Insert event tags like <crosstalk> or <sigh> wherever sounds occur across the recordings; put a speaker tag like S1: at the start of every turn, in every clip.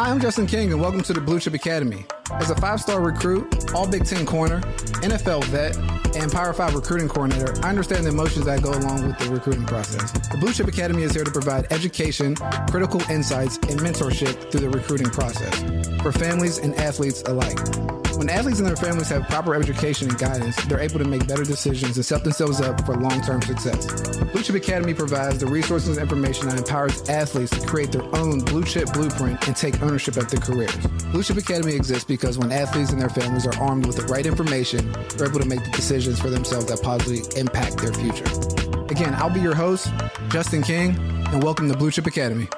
S1: Hi, I'm Justin King, and welcome to the Blue Chip Academy. As a five star recruit, all Big Ten corner, NFL vet, and Power 5 recruiting coordinator, I understand the emotions that go along with the recruiting process. The Blue Chip Academy is here to provide education, critical insights, and mentorship through the recruiting process for families and athletes alike. When athletes and their families have proper education and guidance, they're able to make better decisions and set themselves up for long term success. Blue Chip Academy provides the resources and information that empowers athletes to create their own blue chip blueprint and take ownership of their careers. Blue Chip Academy exists because when athletes and their families are armed with the right information, they're able to make the decisions for themselves that positively impact their future. Again, I'll be your host, Justin King, and welcome to Blue Chip Academy.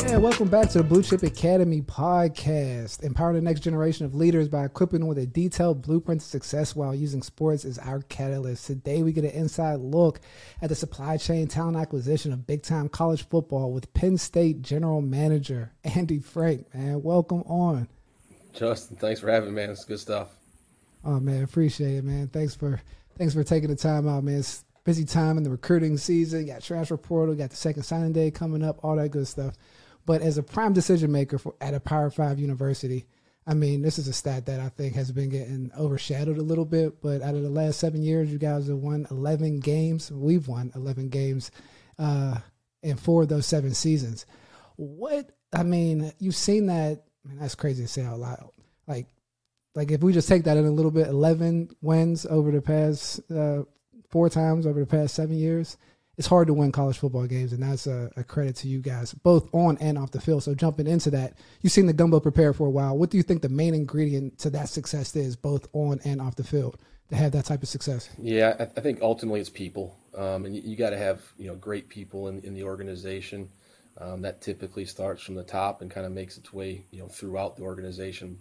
S1: Yeah, welcome back to the Blue Chip Academy podcast. Empower the next generation of leaders by equipping them with a detailed blueprint to success while using sports as our catalyst. Today, we get an inside look at the supply chain talent acquisition of big time college football with Penn State General Manager Andy Frank. Man, welcome on.
S2: Justin, thanks for having me, man. It's good stuff.
S1: Oh man, appreciate it, man. Thanks for thanks for taking the time out, man. It's busy time in the recruiting season. You got transfer portal, got the second signing day coming up, all that good stuff. But as a prime decision maker for at a Power Five university, I mean, this is a stat that I think has been getting overshadowed a little bit. But out of the last seven years, you guys have won 11 games. We've won 11 games uh, in four of those seven seasons. What I mean, you've seen that. Man, that's crazy to say out loud. Like, like if we just take that in a little bit, 11 wins over the past uh, four times over the past seven years it's hard to win college football games, and that's a, a, credit to you guys, both on and off the field. So jumping into that, you've seen the gumbo prepare for a while. What do you think the main ingredient to that success is, both on and off the field, to have that type of success?
S2: Yeah, I, I think ultimately it's people, um, and you, you got to have you know great people in, in the organization. Um, that typically starts from the top and kind of makes its way you know throughout the organization,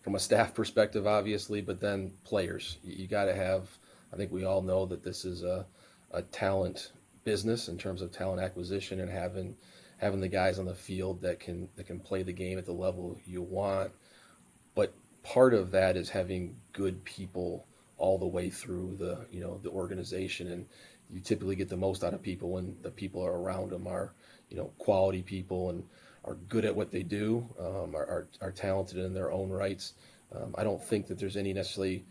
S2: from a staff perspective, obviously, but then players. You, you got to have. I think we all know that this is a, a talent business in terms of talent acquisition and having having the guys on the field that can that can play the game at the level you want. But part of that is having good people all the way through the you know the organization and you typically get the most out of people when the people are around them are you know quality people and are good at what they do um, are, are, are, talented in their own rights um, i don't think that there's any necessarily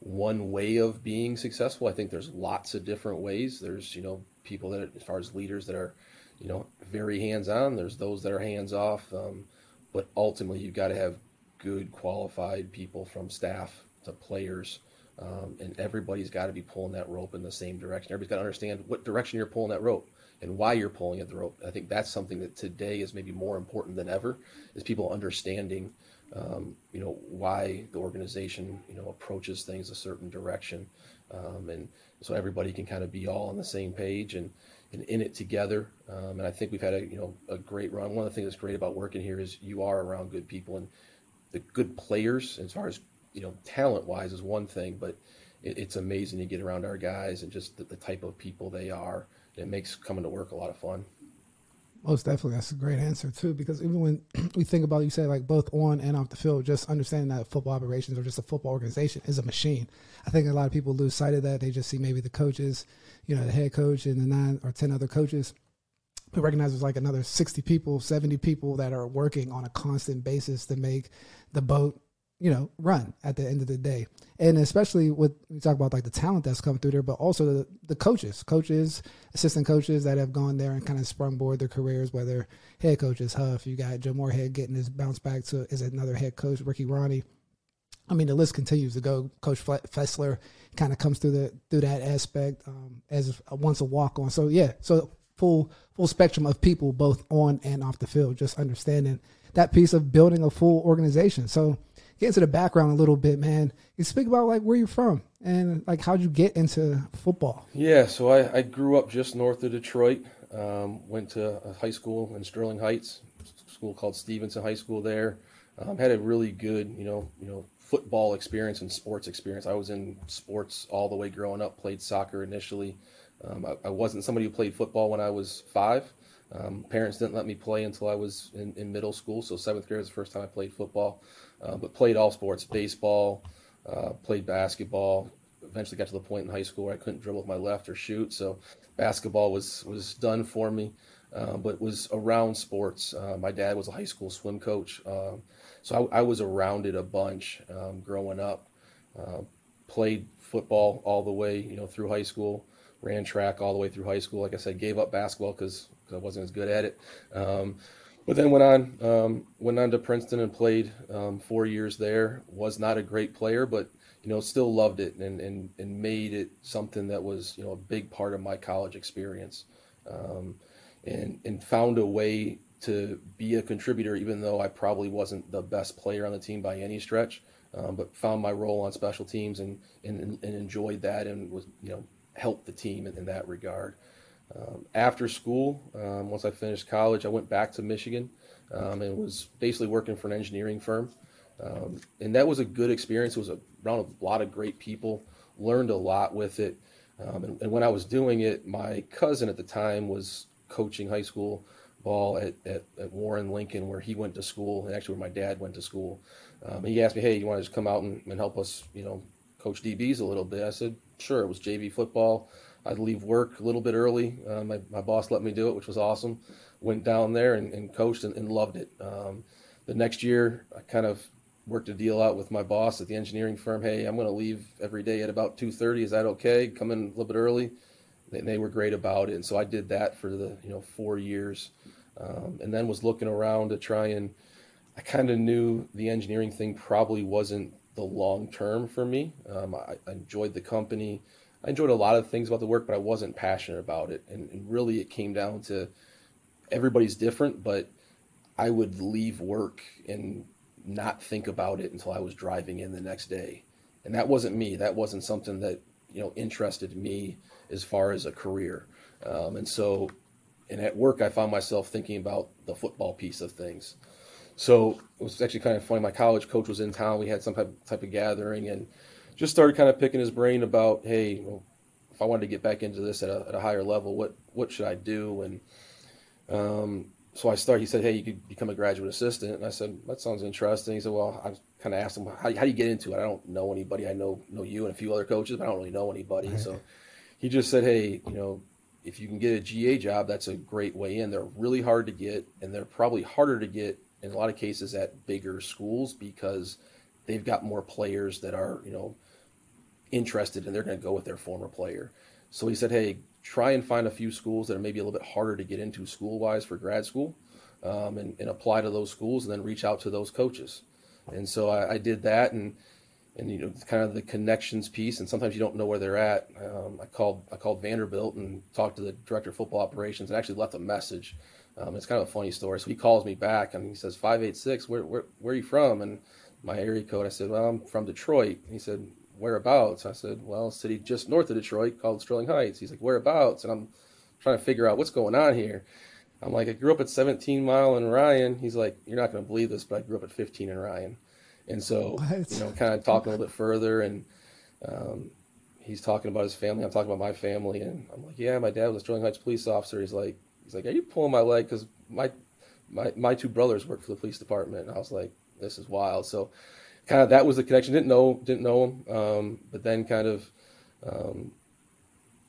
S2: one way of being successful i think there's lots of different ways there's you know people that, as far as leaders that are, you know, very hands on. There's those that are hands off. Um, but ultimately, you've got to have good, qualified people from staff to players. Um, and everybody's got to be pulling that rope in the same direction. Everybody's got to understand what direction you're pulling that rope and why you're pulling at the rope. I think that's something that today is maybe more important than ever is people understanding, um, you know, why the organization, you know, approaches things a certain direction. Um, and so everybody can kind of be all on the same page and, and in it together. Um, and I think we've had a you know a great run. One of the things that's great about working here is you are around good people and the good players. As far as you know, talent wise is one thing, but it, it's amazing to get around our guys and just the, the type of people they are. It makes coming to work a lot of fun.
S1: Most definitely, that's a great answer too. Because even when <clears throat> we think about, you say like both on and off the field, just understanding that football operations or just a football organization is a machine. I think a lot of people lose sight of that. They just see maybe the coaches, you know, the head coach and the nine or ten other coaches. But recognize there's like another sixty people, seventy people that are working on a constant basis to make the boat you know, run at the end of the day. And especially with we talk about like the talent that's come through there, but also the, the coaches, coaches, assistant coaches that have gone there and kind of sprung board their careers, whether head coaches, Huff, you got Joe Moorhead getting his bounce back to is another head coach, Ricky Rahne. I mean, the list continues to go. Coach Fessler kind of comes through the through that aspect um, as a, once a walk on. So yeah, so full full spectrum of people, both on and off the field. Just understanding that piece of building a full organization. So get into the background a little bit, man. You speak about like where you're from and like how'd you get into football?
S2: Yeah, so I, I grew up just north of Detroit. Um, went to a high school in Sterling Heights, school called Stevenson High School there. Um, had a really good, you know, you know, football experience and sports experience. I was in sports all the way growing up. Played soccer initially. Um, I, I, wasn't somebody who played football when I was five. Um, parents didn't let me play until I was in, in, middle school, so seventh grade was the first time I played football. Uh, but played all sports, baseball, uh, played basketball. Eventually got to the point in high school where I couldn't dribble with my left or shoot, so basketball was was done for me. uh, but was around sports. Uh, my dad was a high school swim coach, um, so I, I, was around it a bunch um, growing up. Uh, played football all the way, you know, through high school. Ran track all the way through high school. Like I said, gave up basketball because I wasn't as good at it. Um, but then went on um, went on to Princeton and played um, four years there. Was not a great player, but you know still loved it and, and, and made it something that was you know a big part of my college experience. Um, and and found a way to be a contributor, even though I probably wasn't the best player on the team by any stretch. Um, but found my role on special teams and, and, and enjoyed that and was you know helped the team in, in that regard. Um, after school, um, once I finished college, I went back to Michigan um, and was basically working for an engineering firm. Um, and that was a good experience. It was around a lot of great people. Learned a lot with it. Um, and, and, when I was doing it, my cousin at the time was coaching high school ball at, at, at, Warren Lincoln, where he went to school, and actually where my dad went to school. Um, he asked me, "Hey, you want to just come out and, and, help us, you know, coach DBs a little bit?" I said, "Sure." It was JV football. I'd leave work a little bit early. Uh, my, my boss let me do it, which was awesome. Went down there and, and coached and, and, loved it. Um, the next year, I kind of worked a deal out with my boss at the engineering firm. Hey, I'm going to leave every day at about 2:30. Is that okay? Come in a little bit early they, they were great about it. And so I did that for the you know four years, um, and then was looking around to try and I kind of knew the engineering thing probably wasn't the long term for me. Um, I, I, enjoyed the company. I enjoyed a lot of things about the work, but I wasn't passionate about it. And, and really, it came down to everybody's different, but I would leave work and not think about it until I was driving in the next day. And that wasn't me. That wasn't something that you know interested me as far as a career. Um, and so, and at work, I found myself thinking about the football piece of things. So it was actually kind of funny. My college coach was in town. We had some type, type of gathering and just started kind of picking his brain about, hey, if I wanted to get back into this at a, at a higher level, what what should I do? And um, so I started. He said, "Hey, you could become a graduate assistant." And I said, "That sounds interesting." He said, "Well, I kind of asked him, how, how do you get into it? I don't know anybody. I know know you and a few other coaches, but I don't really know anybody." Right. So he just said, "Hey, you know, if you can get a GA job, that's a great way in. They're really hard to get, and they're probably harder to get in a lot of cases at bigger schools because they've got more players that are, you know, interested and they're going to go with their former player." So he said, "Hey, try and find a few schools that are maybe a little bit harder to get into school wise for grad school, um, and, and, apply to those schools, and then reach out to those coaches." And so I, I did that, and and you know kind of the connections piece and sometimes you don't know where they're at. Um, i called i called vanderbilt and talked to the director of football operations and actually left a message. Um, it's kind of a funny story. So he calls me back and he says 586 where, where, where are you from? And my area code i said well i'm from detroit. And he said whereabouts i said well city just north of detroit called sterling heights he's like whereabouts and i'm trying to figure out what's going on here i'm like i grew up at 17 mile in ryan he's like you're not going to believe this but i grew up at 15 in ryan and so, what? you know, kind of talking a little bit further, and um, he's talking about his family. I'm talking about my family, and I'm like, yeah, my dad was a Sterling Heights police officer. He's like, he's like, are you pulling my leg? Because my my my two brothers work for the police department, and I was like, this is wild. So, kind of that was the connection. Didn't know didn't know him, um, but then kind of. Um,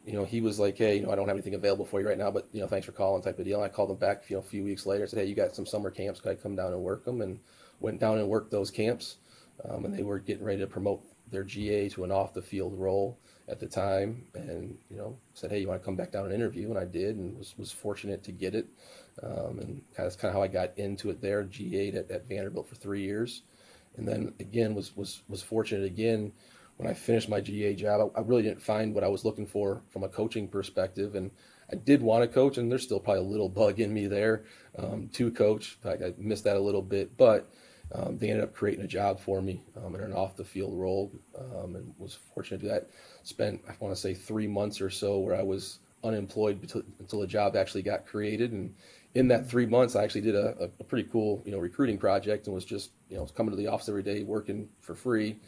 S2: you know, he was like, "Hey, you know, I don't have anything available for you right now, but you know, thanks for calling." Type of deal. And I called him back, you know, a few weeks later. Said, "Hey, you got some summer camps? Could I come down and work them?" And went down and worked those camps, um, and they were getting ready to promote their GA to an off the field role at the time, and you know said, hey, you want to come back down and interview, and I did, and was was fortunate to get it, um, and that's kind of how I got into it there, GA at, at Vanderbilt for three years, and then again was was was fortunate again when I finished my GA job. I, I really didn't find what I was looking for from a coaching perspective, and I did want to coach, and there's still probably a little bug in me there um, to coach. I, I missed that a little bit, but um, they ended up creating a job for me um, in an off the field role um, and was fortunate to do that. Spent, I want to say, three months or so where I was unemployed until a job actually got created. And in that three months, I actually did a, a pretty cool, you know, recruiting project and was just, you know, coming to the office every day, working for free.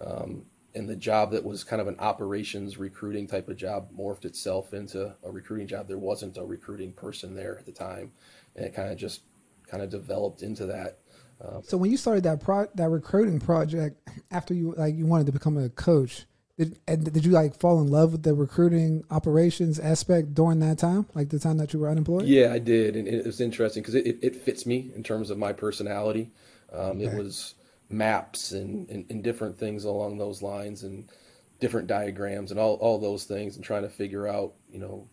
S2: Um, and the job that was kind of an operations recruiting type of job morphed itself into a recruiting job. There wasn't a recruiting person there at the time, and it kind of just kind of developed into that.
S1: Um, so when you started that pro- that recruiting project after you like you wanted to become a coach, Did and did you like fall in love with the recruiting operations aspect during that time, like the time that you were unemployed?
S2: Yeah, I did, and it was interesting because it, it fits me in terms of my personality. Um, okay. It was maps and, and, and different things along those lines, and different diagrams and all all those things, and trying to figure out, you know,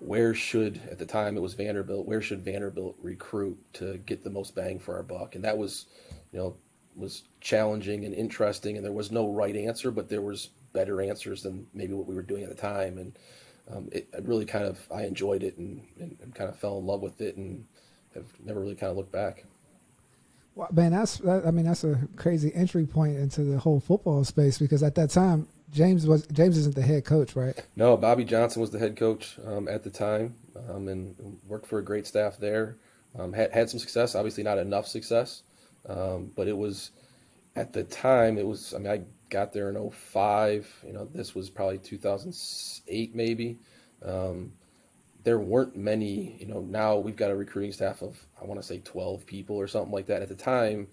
S2: where should at the time it was Vanderbilt, where should Vanderbilt recruit to get the most bang for our buck, and that was, you know, was challenging and interesting, and there was no right answer, but there was better answers than maybe what we were doing at the time. And um, it, it, really kind of I enjoyed it and, and, and, kind of fell in love with it and have never really kind of looked back.
S1: Well, man, that's that, I mean that's a crazy entry point into the whole football space because at that time James was James isn't the head coach, right?
S2: No, Bobby Johnson was the head coach um, at the time um, and worked for a great staff there. Um, had had some success, obviously not enough success, um, but it was at the time it was. I mean, I got there in 05. You know, this was probably 2008 maybe. Um, there weren't many, you know, now we've got a recruiting staff of, I want to say 12 people or something like that. At the time,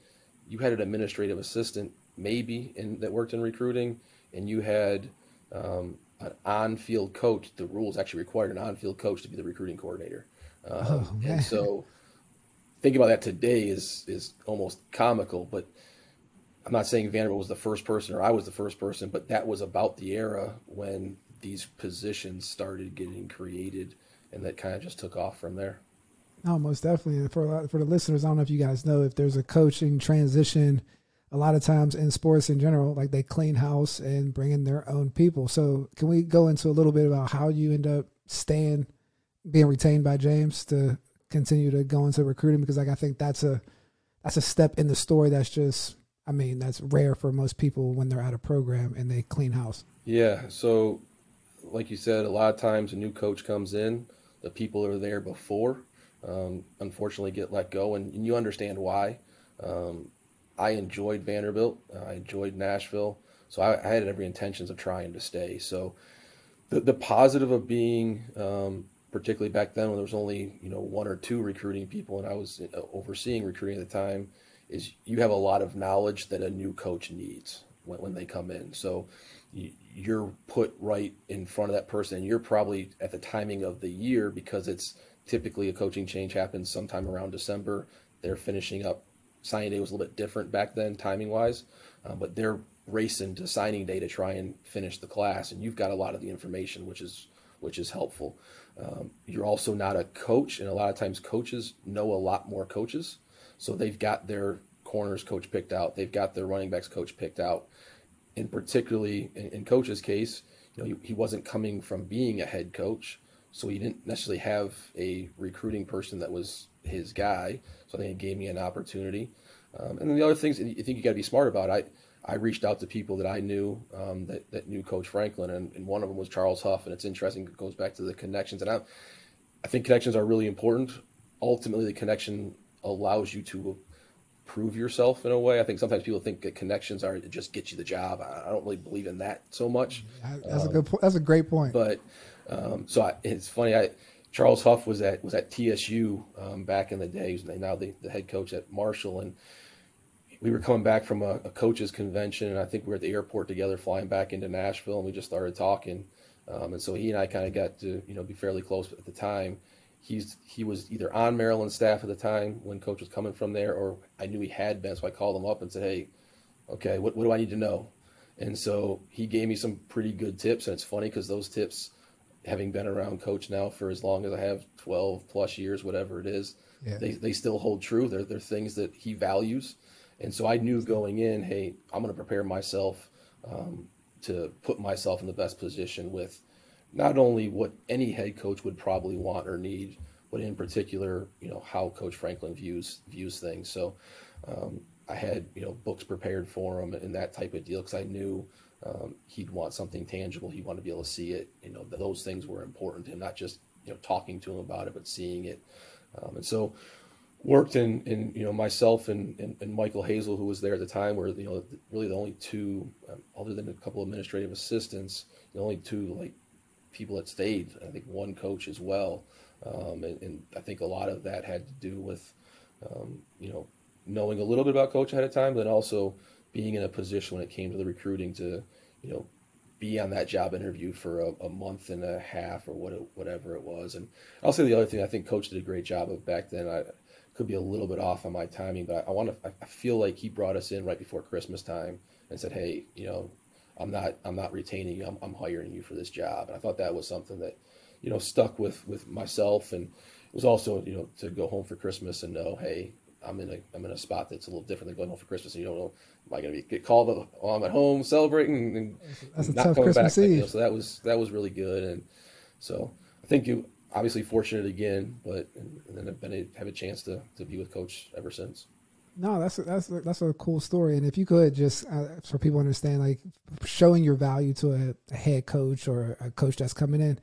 S2: you had an administrative assistant maybe in, that worked in recruiting, and you had um, an on field coach. The rules actually required an on field coach to be the recruiting coordinator. Um, oh, and so thinking about that today is, is almost comical, but I'm not saying Vanderbilt was the first person or I was the first person, but that was about the era when these positions started getting created, and that kind of just took off from there.
S1: No, most definitely. For for the listeners, I don't know if you guys know if there's a coaching transition. A lot of times in sports in general, like they clean house and bring in their own people. So, can we go into a little bit about how you end up staying, being retained by James to continue to go into recruiting? Because like I think that's a that's a step in the story that's just I mean, that's rare for most people when they're out of program and they clean house.
S2: Yeah. So, like you said, a lot of times a new coach comes in, the people are there before, um, unfortunately, get let go, and, and you understand why. Um, I enjoyed Vanderbilt. Uh, I enjoyed Nashville. So I, I, had every intentions of trying to stay. So the, the positive of being, um, particularly back then when there was only you know one or two recruiting people, and I was uh, overseeing recruiting at the time is you have a lot of knowledge that a new coach needs when, when they come in. So you're put right in front of that person, and you're probably at the timing of the year because it's typically a coaching change happens sometime around December. They're finishing up. Signing day was a little bit different back then, timing wise, uh, but they're racing to signing day to try and finish the class, and you've got a lot of the information, which is which is helpful. Um, you're also not a coach, and a lot of times coaches know a lot more coaches. So they've got their corners coach picked out. They've got their running backs coach picked out. And particularly in, in coach's case, you know, he, he wasn't coming from being a head coach, so he didn't necessarily have a recruiting person that was his guy. So I think it gave me an opportunity. Um, and then the other things I think you got to be smart about. I I reached out to people that I knew um, that that knew Coach Franklin, and, and, one of them was Charles Huff. And it's interesting; it goes back to the connections. And I I think connections are really important. Ultimately, the connection allows you to prove yourself in a way. I think sometimes people think that connections are to just get you the job. I don't really believe in that so much.
S1: That's um, a good. Po- that's a great point.
S2: But um, so I, it's funny. I Charles Huff was at was at TSU um, back in the day. He's now the, the head coach at Marshall, and we were coming back from a, a coaches convention, and I think we were at the airport together, flying back into Nashville, and we just started talking. Um, and so he and I kind of got to you know be fairly close at the time he's he was either on Maryland staff at the time when coach was coming from there, or I knew he had been, so I called him up and said, "Hey, okay, what what do I need to know?" And so he gave me some pretty good tips, and it's funny because those tips, having been around coach now for as long as I have, twelve plus years, whatever it is, yeah. they they still hold true. They're they're things that he values, and so I knew going in, hey, I'm going to prepare myself um, to put myself in the best position with not only what any head coach would probably want or need, but in particular, you know, how Coach Franklin views views things. So um, I had you know books prepared for him and that type of deal because I knew um, he'd want something tangible. He wanted to be able to see it. You know, those things were important to him, not just you know talking to him about it, but seeing it. Um, and so worked in, in you know myself and, and, and, Michael Hazel, who was there at the time, were you know really the only two, um, other than a couple of administrative assistants, the only two like people that stayed. I think one coach as well, um, and, and, I think a lot of that had to do with um, you know knowing a little bit about coach ahead of time, but also being in a position when it came to the recruiting to you know be on that job interview for a, a, month and a half or what it, whatever it was. And I'll say the other thing I think Coach did a great job of back then. I could be a little bit off on my timing, but I, I want to. I feel like he brought us in right before Christmas time and said, "Hey, you know, I'm not I'm not retaining you. I'm, I'm hiring you for this job." And I thought that was something that you know stuck with with myself, and it was also you know to go home for Christmas and know, hey, I'm in a I'm in a spot that's a little different than going home for Christmas, and you don't know am I going to be get called while I'm at home celebrating and
S1: that's a not tough coming Christmas
S2: back. You know, so that was that was really good, and so I think you obviously fortunate again, but and, and then I've been a, have a chance to to be with Coach ever since.
S1: No, that's a, that's a, that's a cool story, and if you could just uh, for people to understand, like showing your value to a, a head coach or a coach that's coming in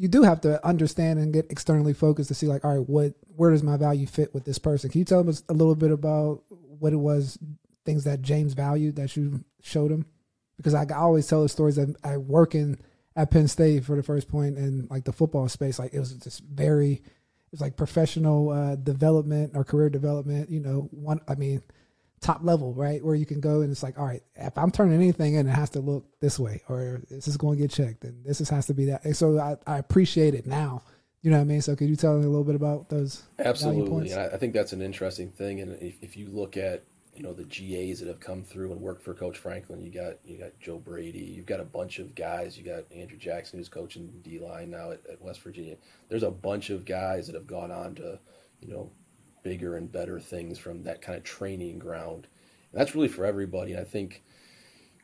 S1: you do have to understand and get externally focused to see like all right what where does my value fit with this person? Can you tell us a little bit about what it was things that james valued that you showed him? Because i, I always tell the stories that i work in at penn state for the first point in like the football space. Like it was just very was like professional uh, development or career development you know one i mean top level, right? Where you can go and it's like, all right, if I'm turning anything in, it has to look this way, or this is going to get checked, and this is, has to be that. And so I, I appreciate it now. You know what I mean? So could you tell me a little bit about those?
S2: Absolutely, I think that's an interesting thing. And if, if you look at you know the GAs that have come through and worked for Coach Franklin. You got you got Joe Brady. You've got a bunch of guys. You got Andrew Jackson who's coaching D line now at, at, West Virginia. There's a bunch of guys that have gone on to you know bigger and better things from that kind of training ground. And that's really for everybody. And I think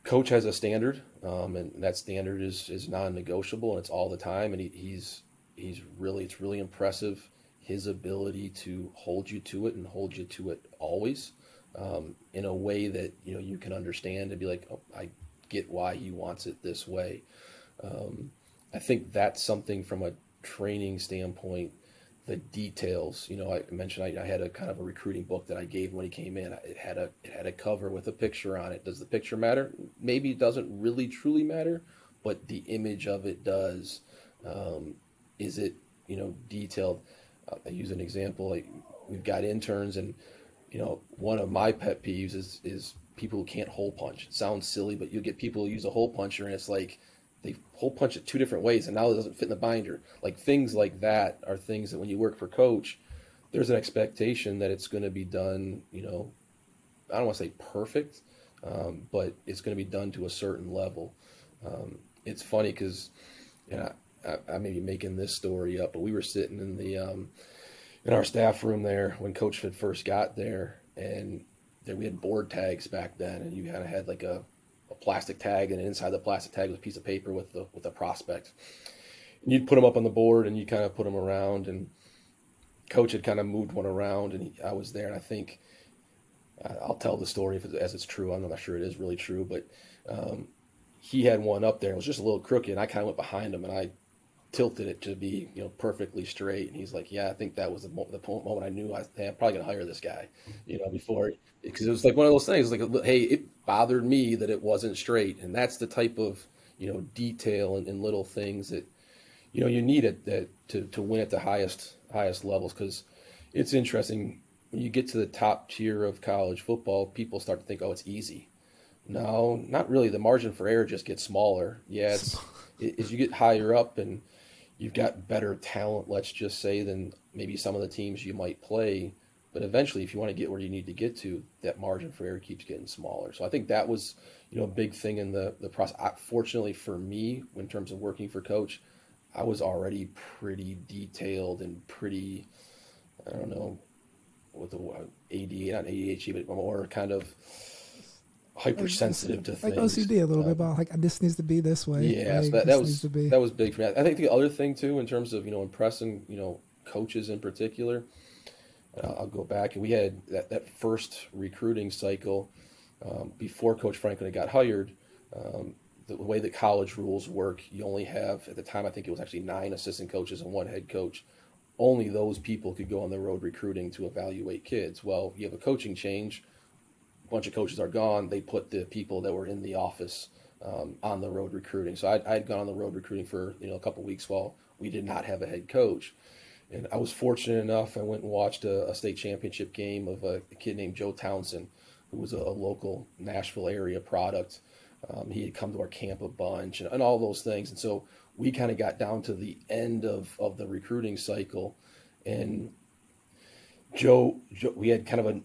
S2: coach has a standard, um, and that standard is is non-negotiable, and it's all the time. And he, he's he's really it's really impressive his ability to hold you to it and hold you to it always um, in a way that you know you can understand and be like, oh, I get why he wants it this way. Um, I think that's something from a training standpoint the details. You know, I mentioned I, I, had a kind of a recruiting book that I gave when he came in. It had a it had a cover with a picture on it. Does the picture matter? Maybe it doesn't really truly matter, but the image of it does. Um, is it you know detailed? Uh, I use an example. We've got interns, and you know one of my pet peeves is is people who can't hole punch. It sounds silly, but you'll get people who use a hole puncher, and it's like they hole punch it two different ways, and now it doesn't fit in the binder. Like things like that are things that when you work for coach, there's an expectation that it's going to be done. You know, I don't want to say perfect, um, but it's going to be done to a certain level. Um, it's funny because, you know, I, I, may be making this story up, but we were sitting in the um, in our staff room there when Coach Fit first got there, and there we had board tags back then, and you kind of had like a a plastic tag, and inside the plastic tag was a piece of paper with the with a prospect. And you'd put them up on the board, and you kind of put them around. And coach had kind of moved one around, and he, I was there, and I think I'll tell the story if as it's true. I'm not sure it is really true, but um, he had one up there. It was just a little crooked, and I kind of went behind him, and I tilted it to be you know perfectly straight. And he's like, "Yeah, I think that was the, mo- the moment I knew I, hey, I'm probably gonna hire this guy." You know, before because it was like one of those things. Like, hey, it bothered me that it wasn't straight, and that's the type of you know detail and, and little things that you know you need it that to to win at the highest highest levels. Because it's interesting when you get to the top tier of college football, people start to think, "Oh, it's easy." No, not really. The margin for error just gets smaller. Yeah, it's <laughs> as you get higher up and you've got better talent, let's just say, than maybe some of the teams you might play. But eventually, if you want to get where you need to get to, that margin for error keeps getting smaller. So I think that was, you know, a big thing in the the process. I, fortunately for me, in terms of working for coach, I was already pretty detailed and pretty, I don't know, what the AD not ADHD, but more kind of hypersensitive to things.
S1: like things. OCD a little um, bit about like this needs to be this way.
S2: Yeah, like, so that, that was that was big for me. I think the other thing too, in terms of you know impressing you know coaches in particular, uh, I'll go back and we had that that first recruiting cycle um, before Coach Franklin got hired. Um, the way that college rules work, you only have at the time I think it was actually nine assistant coaches and one head coach. Only those people could go on the road recruiting to evaluate kids. Well, you have a coaching change bunch of coaches are gone, they put the people that were in the office um, on the road recruiting. So I had gone on the road recruiting for you know a couple weeks while we did not have a head coach. And I was fortunate enough. I went and watched a, a state championship game of a, a, kid named Joe Townsend, who was a, a local Nashville area product. Um, he had come to our camp a bunch and, and all those things. And so we kind of got down to the end of, of the recruiting cycle. And Joe, Joe, we had kind of a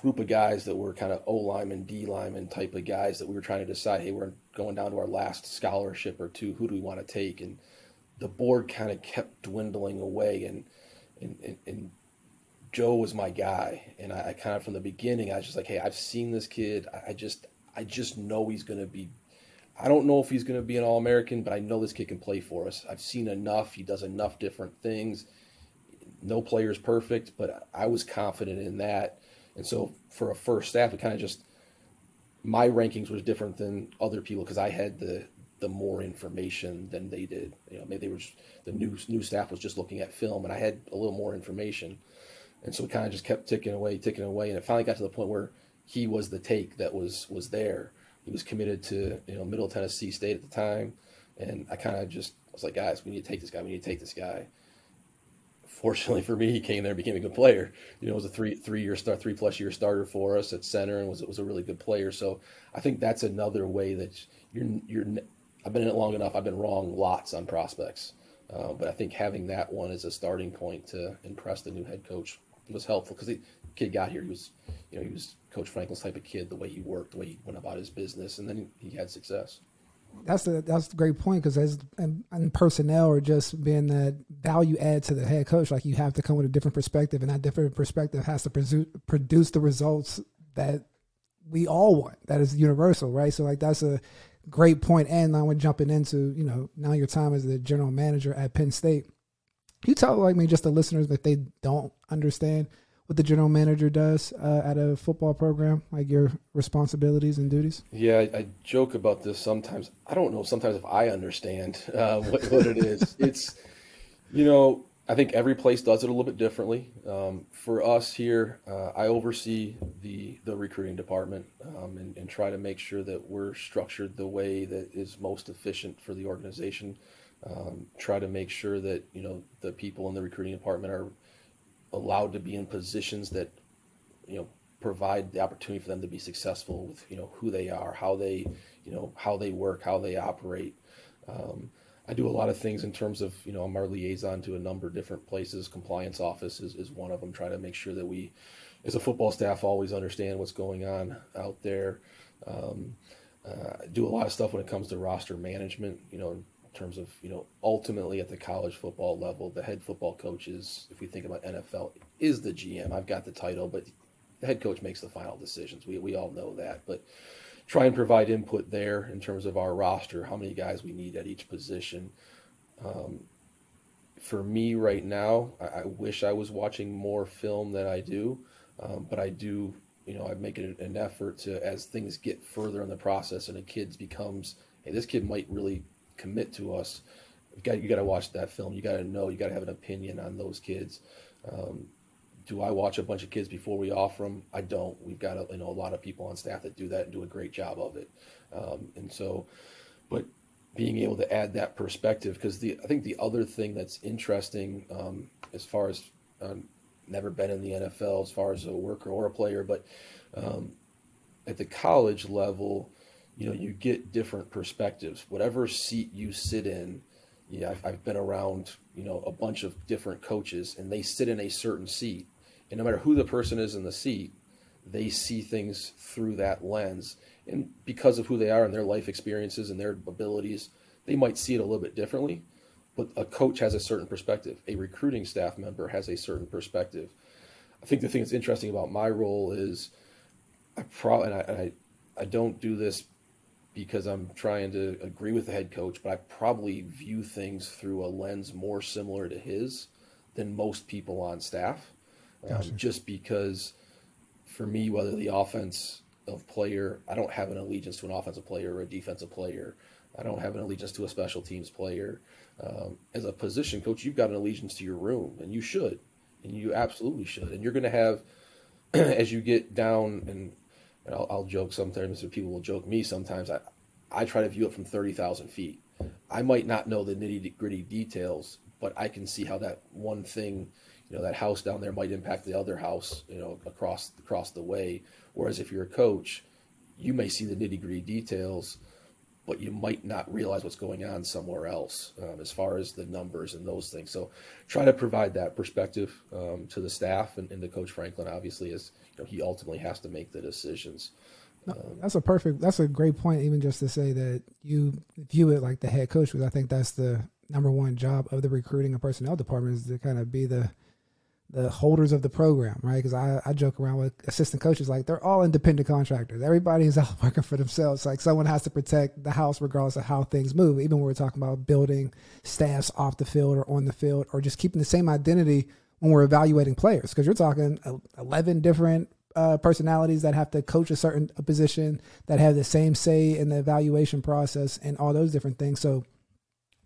S2: group of guys that were kind of O lineman, D lineman type of guys that we were trying to decide, hey, we're going down to our last scholarship or two. Who do we want to take? And the board kind of kept dwindling away. And, and, and, and Joe was my guy. And I, I, kind of, from the beginning, I was just like, hey, I've seen this kid. I, I just, I just know he's going to be. I don't know if he's going to be an All American, but I know this kid can play for us. I've seen enough. He does enough different things. No player is perfect, but I was confident in that. And so for a first staff, it kind of just my rankings was different than other people because I had the the more information than they did. You know, maybe they were just, the new new staff was just looking at film, and I had a little more information, and so it kind of just kept ticking away, ticking away, and it finally got to the point where he was the take that was was there. He was committed to you know Middle Tennessee State at the time, and I kind of just I was like, guys, we need to take this guy. We need to take this guy. Fortunately for me, he came there, and became a good player. You know, was a three three year start, three plus year starter for us at center, and was was a really good player. So I think that's another way that you're you're. I've been in it long enough. I've been wrong lots on prospects, uh, but I think having that one as a starting point to impress the new head coach was helpful because the kid got here. He was, you know, he was Coach Franklin's type of kid. The way he worked, the way he went about his business, and then he had success.
S1: That's a that's a great point because as and, and, personnel or just being that value add to the head coach, like you have to come with a different perspective, and that different perspective has to produce produce the results that we all want. That is universal, right? So like that's a great point. And now we're jumping into you know now your time as the general manager at Penn State. you tell like me just the listeners that they don't understand what the general manager does uh, at a football program, like your responsibilities and duties?
S2: Yeah, I, I, joke about this sometimes. I don't know sometimes if I understand uh, what, what it is. <laughs> it's, you know, I think every place does it a little bit differently. Um, for us here, uh, I oversee the the recruiting department um, and, and, try to make sure that we're structured the way that is most efficient for the organization. Um, try to make sure that you know the people in the recruiting department are allowed to be in positions that you know provide the opportunity for them to be successful with you know who they are, how they you know how they work, how they operate. Um, I do a lot of things in terms of you know I'm our liaison to a number of different places. Compliance office is, is one of them. Try to make sure that we, as a football staff, always understand what's going on out there. Um, uh, do a lot of stuff when it comes to roster management. You know, terms of you know ultimately at the college football level the head football coach is if we think about nfl is the gm i've got the title but the head coach makes the final decisions. We, we all know that but try and provide input there in terms of our roster how many guys we need at each position. Um, for me right now I, I, wish i was watching more film than i do um, but i do you know i make it an effort to as things get further in the process and a kid becomes hey this kid might really commit to us. You got you got to watch that film. You got to know. You got to have an opinion on those kids. Um, do I watch a bunch of kids before we offer them? I don't. We've got a, you know a lot of people on staff that do that and do a great job of it. Um, and so, but being able to add that perspective because the I think the other thing that's interesting um, as far as um, never been in the NFL as far as a worker or a player, but um, at the college level, you know you get different perspectives. Whatever seat you sit in yeah I've, I've, been around you know a bunch of different coaches and they sit in a certain seat and no matter who the person is in the seat they see things through that lens. And because of who they are and their life experiences and their abilities they might see it a little bit differently but a coach has a certain perspective. A recruiting staff member has a certain perspective. I think the thing that's interesting about my role is i probably and I, I I don't do this because I'm trying to agree with the head coach, but I probably view things through a lens more similar to his than most people on staff. Um, gotcha. Um, just because for me, whether the offense of player, I don't have an allegiance to an offensive player or a defensive player. I don't have an allegiance to a special teams player. Um, as a position coach, you've got an allegiance to your room, and you should, and you absolutely should. And you're going to have, <clears throat> as you get down and and I'll, I'll joke sometimes, or people will joke me sometimes. I, I try to view it from 30,000 feet. I might not know the nitty gritty details, but I can see how that one thing, you know, that house down there might impact the other house, you know, across across the way. Whereas if you're a coach, you may see the nitty gritty details, but you might not realize what's going on somewhere else um, as far as the numbers and those things. So try to provide that perspective um, to the staff and, and to Coach Franklin. Obviously, as you know, he ultimately has to make the decisions.
S1: No, that's a perfect. That's a great point. Even just to say that you view it like the head coach, because I think that's the number one job of the recruiting and personnel department is to kind of be the the holders of the program, right? Because I, I joke around with assistant coaches like they're all independent contractors. Everybody's <laughs> out working for themselves. Like someone has to protect the house regardless of how things move. Even when we're talking about building staffs off the field or on the field, or just keeping the same identity when we're evaluating players. Because you're talking eleven different uh, personalities that have to coach a certain position that have the same say in the evaluation process and all those different things. So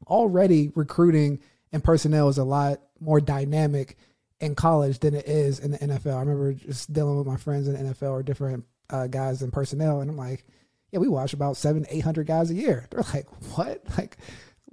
S1: already recruiting and personnel is a lot more dynamic in college than it is in the NFL. I remember just dealing with my friends in the NFL or different uh, guys in personnel, and I'm like, yeah, we watch about seven, 800 guys a year. They're like, what? <laughs> Like,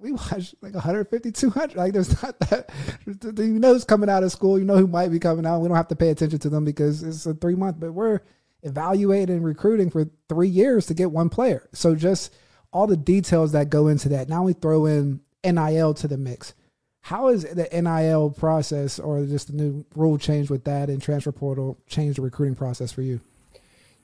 S1: we watch like 150, 200. Like, there's not <laughs> that. You know who's coming out of school. You know who might be coming out. We don't have to pay attention to them because it's a three month, but we're evaluating and recruiting for three years to get one player. So just all the details that go into that. Now we throw in NIL to the mix. How is the NIL process or just the new rule change with that and transfer portal change the recruiting process for you?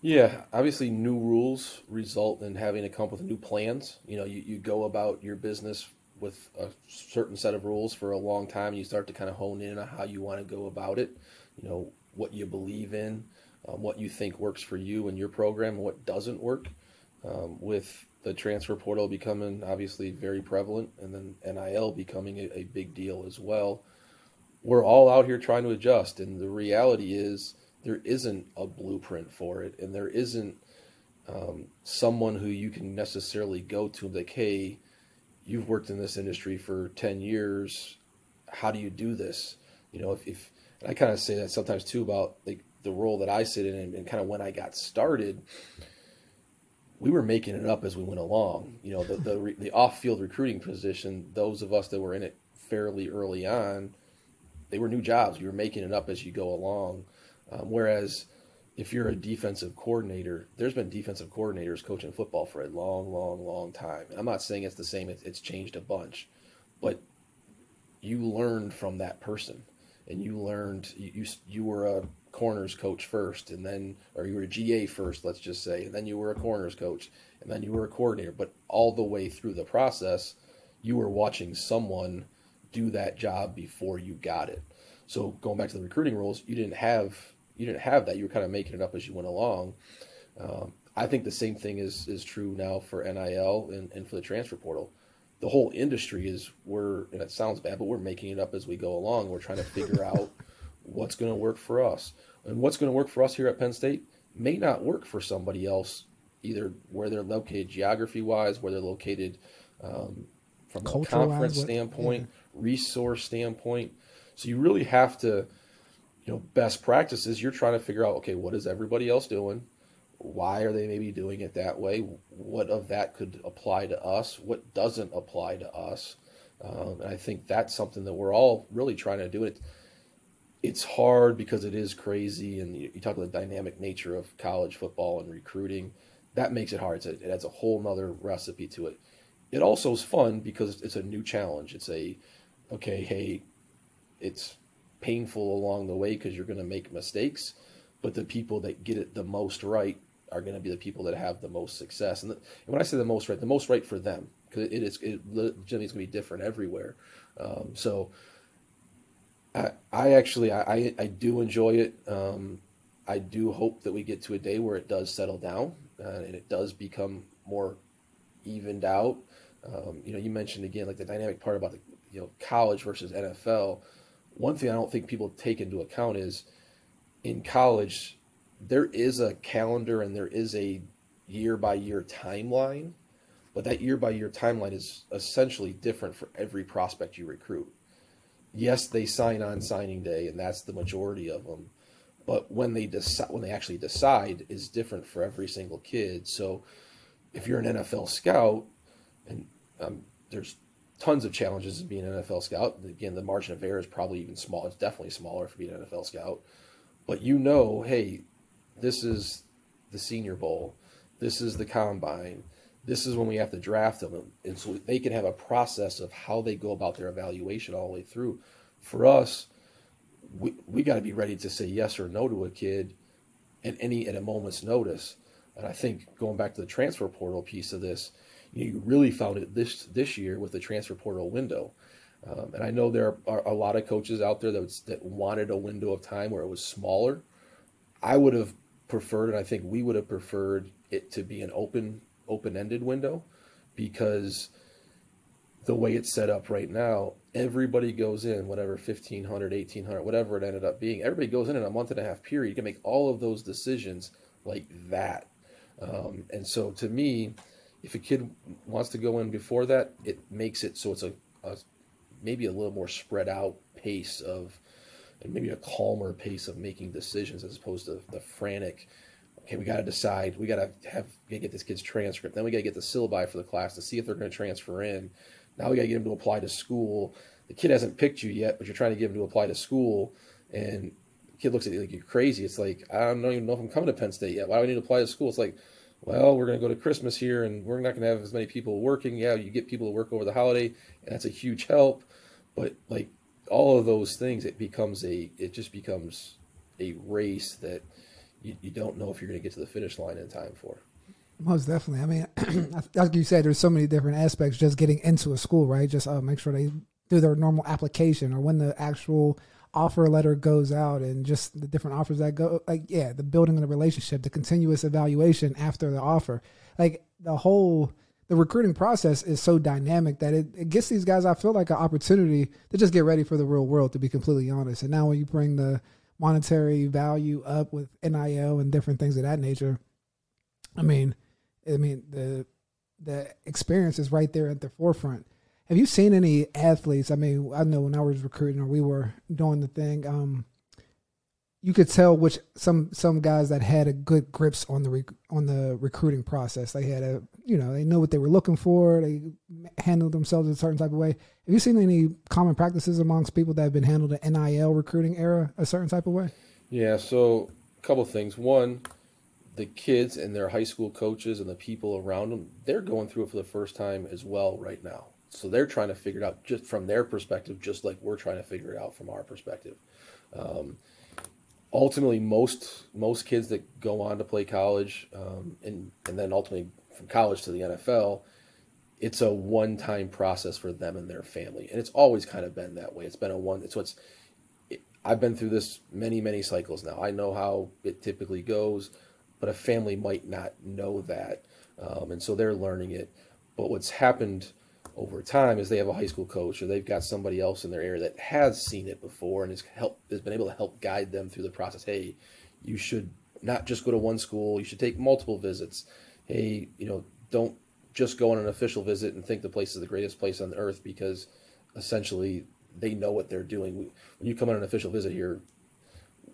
S2: Yeah, obviously, new rules result in having to come up with new plans. You know, you, you go about your business with a certain set of rules for a long time. And you start to kind of hone in on how you want to go about it. You know, what you believe in, um, what you think works for you and your program, and what doesn't work. Um, with the transfer portal becoming obviously very prevalent, and then NIL becoming a, a big deal as well. We're all out here trying to adjust, and the reality is there isn't a blueprint for it, and there isn't um, someone who you can necessarily go to like, hey, you've worked in this industry for 10 years. How do you do this? You know, if, if I kind of say that sometimes too about like the role that I sit in and, and kind of when I got started, we were making it up as we went along. You know, the the, the off field recruiting position, those of us that were in it fairly early on, they were new jobs. You were making it up as you go along. Um, whereas if you're a defensive coordinator, there's been defensive coordinators coaching football for a long, long, long time. And I'm not saying it's the same; it's changed a bunch, but you learned from that person, and you learned you you, you were a corners coach first, and then, or you were a GA first, let's just say, and then you were a corners coach, and then you were a coordinator. But all the way through the process, you were watching someone do that job before you got it. So going back to the recruiting rules, you didn't have you didn't have that. You were kind of making it up as you went along. Um, I think the same thing is is true now for NIL and, and for the transfer portal. The whole industry is we're and it sounds bad, but we're making it up as we go along. We're trying to figure <laughs> out what's going to work for us. And what's going to work for us here at Penn State may not work for somebody else, either where they're located geography wise, where they're located um, from Cultural a conference standpoint, yeah. resource standpoint. So you really have to, you know, best practices, you're trying to figure out, okay, what is everybody else doing? Why are they maybe doing it that way? What of that could apply to us? What doesn't apply to us? Um, and I think that's something that we're all really trying to do. It it's hard because it is crazy, and you, you, talk about the dynamic nature of college football and recruiting. That makes it hard. it adds a whole nother recipe to it. It also is fun because it's a new challenge. It's a okay, hey, it's painful along the way because you're going to make mistakes, but the people that get it the most right are going to be the people that have the most success. And, the, and when I say the most right, the most right for them because it is it going to be different everywhere. Um, so I, actually I, I do enjoy it. Um, I do hope that we get to a day where it does settle down uh, and it does become more evened out. Um, you know, you mentioned again like the dynamic part about the you know college versus NFL. One thing I don't think people take into account is in college there is a calendar and there is a year by year timeline, but that year by year timeline is essentially different for every prospect you recruit yes, they sign on signing day, and that's the majority of them. But when they decide, when they actually decide, is different for every single kid. So, if you're an NFL scout, and um, there's tons of challenges in being an NFL scout. Again, the margin of error is probably even small. It's definitely smaller for being an NFL scout. But you know, hey, this is the Senior Bowl. This is the combine. This is when we have to draft them, and so they can have a process of how they go about their evaluation all the way through. For us, we we got to be ready to say yes or no to a kid at any at a moment's notice. And I think going back to the transfer portal piece of this, you really found it this this year with the transfer portal window. Um, and I know there are a lot of coaches out there that, was, that wanted a window of time where it was smaller. I would have preferred, and I think we would have preferred it to be an open open ended window, because the way it's set up right now, everybody goes in whatever 1500, 1800, whatever it ended up being. Everybody goes in in a month and a half period. You can make all of those decisions like that. Um, and so to me, if a kid wants to go in before that, it makes it so it's a, a maybe a little more spread out pace of, and maybe a calmer pace of making decisions as opposed to the frantic. Okay, we got to decide. We got to have get this kid's transcript. Then we got to get the syllabi for the class to see if they're going to transfer in. Now we got to get him to apply to school. The kid hasn't picked you yet, but you're trying to get him to apply to school, and the kid looks at you like you're crazy. It's like I don't even know if I'm coming to Penn State yet. Why do I need to apply to school? It's like well, we're going to go to Christmas here and we're not going to have as many people working. Yeah, you get people to work over the holiday, and that's a huge help. But like all of those things, it becomes a, it just becomes a race that you, you don't know if you're going to get to the finish line in time for.
S1: Most definitely. I mean, <clears throat> like you said, there's so many different aspects just getting into a school, right? Just uh, make sure they do their normal application or when the actual offer letter goes out and just the different offers that go like yeah the building of the relationship the continuous evaluation after the offer like the whole the recruiting process is so dynamic that it, it gets these guys i feel like an opportunity to just get ready for the real world to be completely honest and now when you bring the monetary value up with NIL and different things of that nature i mean i mean the the experience is right there at the forefront have you seen any athletes? I mean, I know when I was recruiting or we were doing the thing, um, you could tell which some some guys that had a good grips on the rec- on the recruiting process. They had a you know they know what they were looking for. They handled themselves in a certain type of way. Have you seen any common practices amongst people that have been handled the NIL recruiting era a certain type of way?
S2: Yeah. So a couple things. One, the kids and their high school coaches and the people around them, they're going through it for the first time as well right now. So they're trying to figure it out just from their perspective, just like we're trying to figure it out from our perspective. Um, ultimately, most most kids that go on to play college um, and and then ultimately from college to the NFL, it's a one time process for them and their family, and it's always kind of been that way. It's been a one. It's what's I've been through this many many cycles now. I know how it typically goes, but a family might not know that, um, and so they're learning it. But what's happened over time is they have a high school coach or they've got somebody else in their area that has seen it before and has helped has been able to help guide them through the process. Hey, you should not just go to one school, you should take multiple visits. Hey, you know, don't just go on an official visit and think the place is the greatest place on the earth because essentially they know what they're doing. When you come on an official visit here,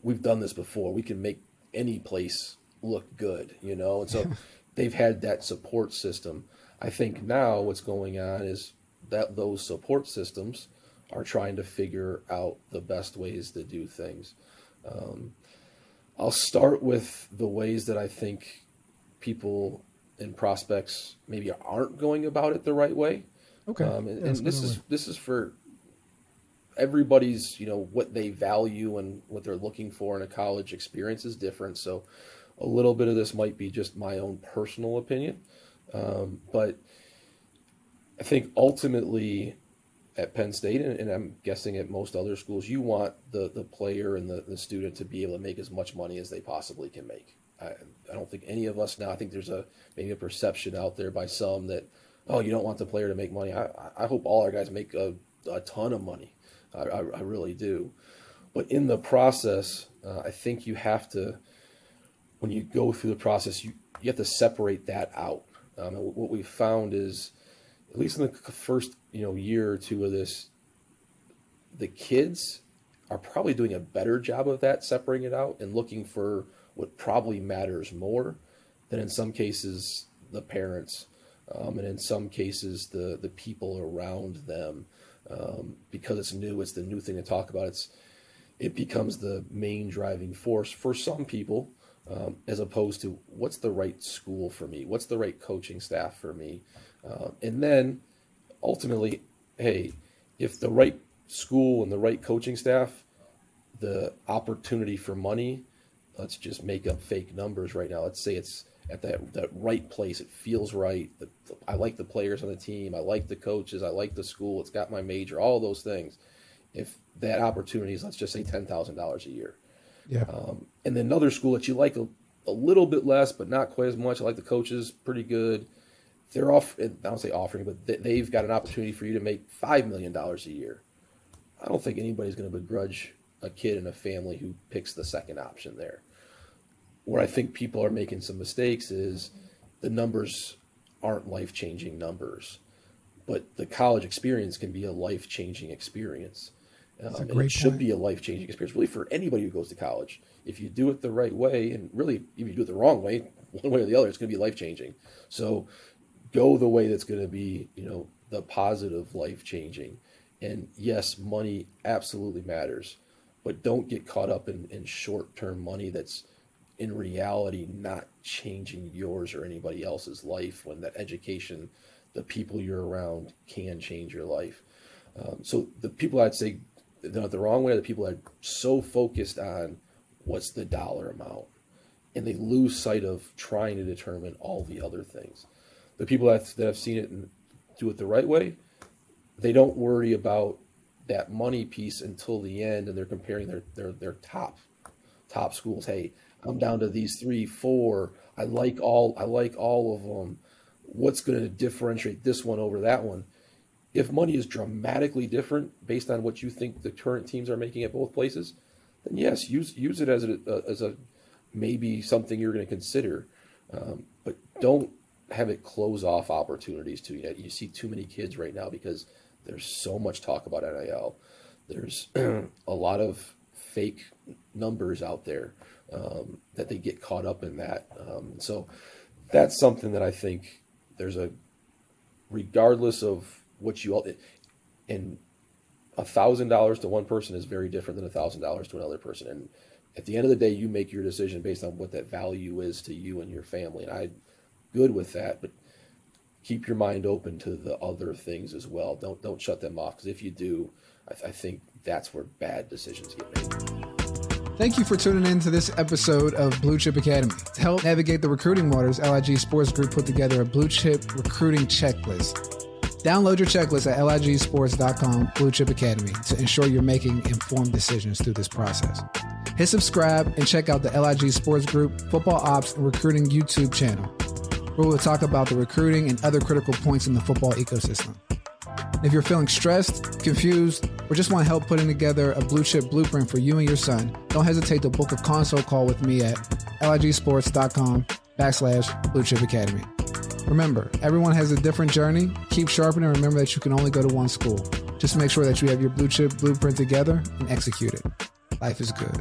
S2: we've done this before. We can make any place look good, you know? And so <laughs> they've had that support system. I think now what's going on is that those support systems are trying to figure out the best ways to do things. Um, I'll start with the ways that I think people and prospects maybe aren't going about it the right way.
S1: Okay,
S2: um, and, and this is this is for everybody's you know what they value and what they're looking for in a college experience is different. So a little bit of this might be just my own personal opinion. Um, but I think ultimately at Penn State, and, and, I'm guessing at most other schools, you want the, the player and the, the student to be able to make as much money as they possibly can make. I, I don't think any of us now, I think there's a maybe a perception out there by some that, oh, you don't want the player to make money. I, I hope all our guys make a, a ton of money. I, I, I really do. But in the process, uh, I think you have to, when you go through the process, you, you have to separate that out. Um, what we found is, at least in the first you know year or two of this, the kids are probably doing a better job of that, separating it out and looking for what probably matters more than in some cases the parents, um, and in some cases the the people around them, um, because it's new, it's the new thing to talk about. It's it becomes the main driving force for some people um, as opposed to what's the right school for me, what's the right coaching staff for me, uh, and then ultimately, hey, if the right school and the right coaching staff, the opportunity for money, let's just make up fake numbers right now. Let's say it's at that, that right place. It feels right. The, the, I like the players on the team. I like the coaches. I like the school. It's got my major. All those things. If that opportunity is, let's just say ten thousand dollars a year,
S3: Yeah.
S2: um, and then another school that you like a, a little bit less, but not quite as much. I like the coaches pretty good. They're off. I don't say offering, but they- they've got an opportunity for you to make five million dollars a year. I don't think anybody's going to begrudge a kid in a family who picks the second option there. Where I think people are making some mistakes is the numbers aren't life changing numbers, but the college experience can be a life changing experience. Um, and it should be a life changing experience, really, for anybody who goes to college. If you do it the right way, and really, if you do it the wrong way, <laughs> one way or the other, it's going to be life changing. So, go the way that's going to be, you know, the positive life changing. And yes, money absolutely matters, but don't get caught up in, in short term money that's in reality not changing yours or anybody else's life when that education, the people you're around can change your life. Um, so the people I'd say not the wrong way the people that are so focused on what's the dollar amount and they lose sight of trying to determine all the other things. The people that, that have seen it and do it the right way, they don't worry about that money piece until the end and they're comparing their, their, their top top schools. Hey, I'm down to these three, four. I like all I like all of them. What's going to differentiate this one over that one? If money is dramatically different based on what you think the current teams are making at both places, then yes, use use it as a as a maybe something you're going to consider, um, but don't have it close off opportunities to you. You see too many kids right now because there's so much talk about NIL. There's <clears throat> a lot of fake numbers out there um, that they get caught up in that. Um, so that's something that I think there's a regardless of what you all and a thousand dollars to one person is very different than a thousand dollars to another person. And at the end of the day, you make your decision based on what that value is to you and your family. And I'm good with that, but keep your mind open to the other things as well. Don't don't shut them off because if you do, I, th- I think that's where bad decisions get made.
S1: Thank you for tuning in to this episode of Blue Chip Academy. To help navigate the recruiting waters, LIG Sports Group put together a blue chip recruiting checklist. Download your checklist at ligsports.com Blue Chip Academy to ensure you're making informed decisions through this process. Hit subscribe and check out the LIG Sports Group Football Ops and Recruiting YouTube channel, where we'll talk about the recruiting and other critical points in the football ecosystem. If you're feeling stressed, confused, or just want help putting together a blue chip blueprint for you and your son, don't hesitate to book a consult call with me at ligsports.com backslash blue chip academy. Remember, everyone has a different journey. Keep sharpening and remember that you can only go to one school. Just make sure that you have your blue chip blueprint together and execute it. Life is good.